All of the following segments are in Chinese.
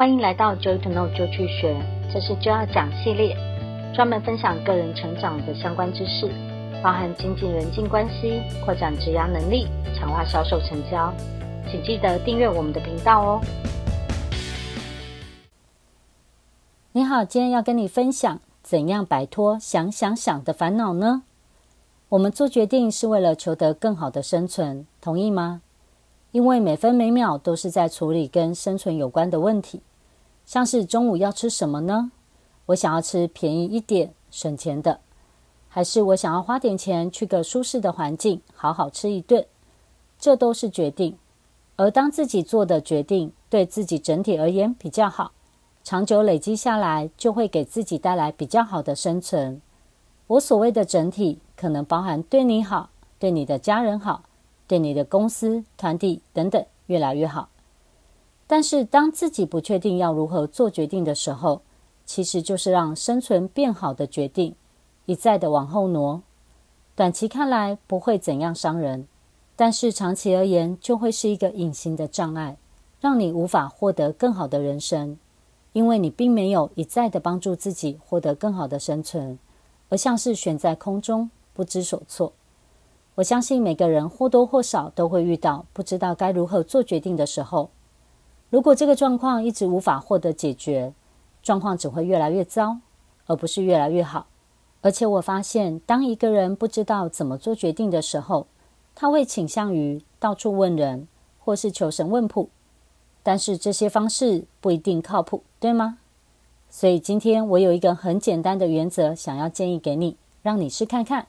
欢迎来到 Joy to Know 就去学，这是就要讲系列，专门分享个人成长的相关知识，包含经济人际关系、扩展职涯能力、强化销售成交。请记得订阅我们的频道哦。你好，今天要跟你分享怎样摆脱想想想的烦恼呢？我们做决定是为了求得更好的生存，同意吗？因为每分每秒都是在处理跟生存有关的问题。像是中午要吃什么呢？我想要吃便宜一点、省钱的，还是我想要花点钱去个舒适的环境，好好吃一顿？这都是决定。而当自己做的决定对自己整体而言比较好，长久累积下来，就会给自己带来比较好的生存。我所谓的整体，可能包含对你好、对你的家人好、对你的公司、团体等等，越来越好。但是，当自己不确定要如何做决定的时候，其实就是让生存变好的决定一再的往后挪。短期看来不会怎样伤人，但是长期而言就会是一个隐形的障碍，让你无法获得更好的人生，因为你并没有一再的帮助自己获得更好的生存，而像是悬在空中不知所措。我相信每个人或多或少都会遇到不知道该如何做决定的时候。如果这个状况一直无法获得解决，状况只会越来越糟，而不是越来越好。而且我发现，当一个人不知道怎么做决定的时候，他会倾向于到处问人，或是求神问卜。但是这些方式不一定靠谱，对吗？所以今天我有一个很简单的原则，想要建议给你，让你试看看。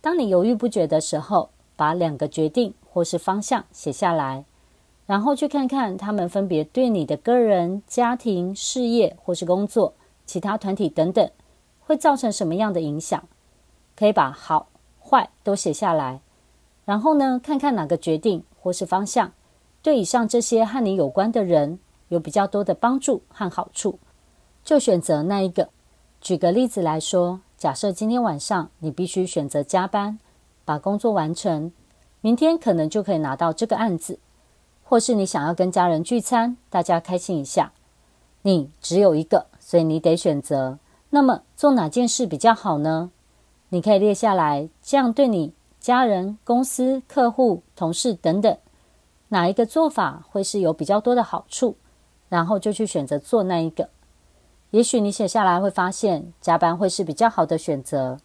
当你犹豫不决的时候，把两个决定或是方向写下来。然后去看看他们分别对你的个人、家庭、事业或是工作、其他团体等等，会造成什么样的影响？可以把好坏都写下来。然后呢，看看哪个决定或是方向，对以上这些和你有关的人有比较多的帮助和好处，就选择那一个。举个例子来说，假设今天晚上你必须选择加班，把工作完成，明天可能就可以拿到这个案子。或是你想要跟家人聚餐，大家开心一下，你只有一个，所以你得选择。那么做哪件事比较好呢？你可以列下来，这样对你家人、公司、客户、同事等等，哪一个做法会是有比较多的好处，然后就去选择做那一个。也许你写下来会发现，加班会是比较好的选择，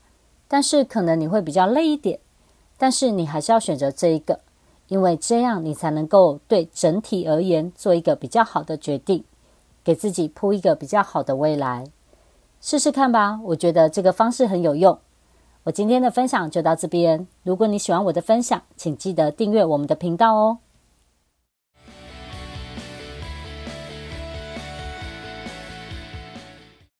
但是可能你会比较累一点，但是你还是要选择这一个。因为这样，你才能够对整体而言做一个比较好的决定，给自己铺一个比较好的未来。试试看吧，我觉得这个方式很有用。我今天的分享就到这边。如果你喜欢我的分享，请记得订阅我们的频道哦。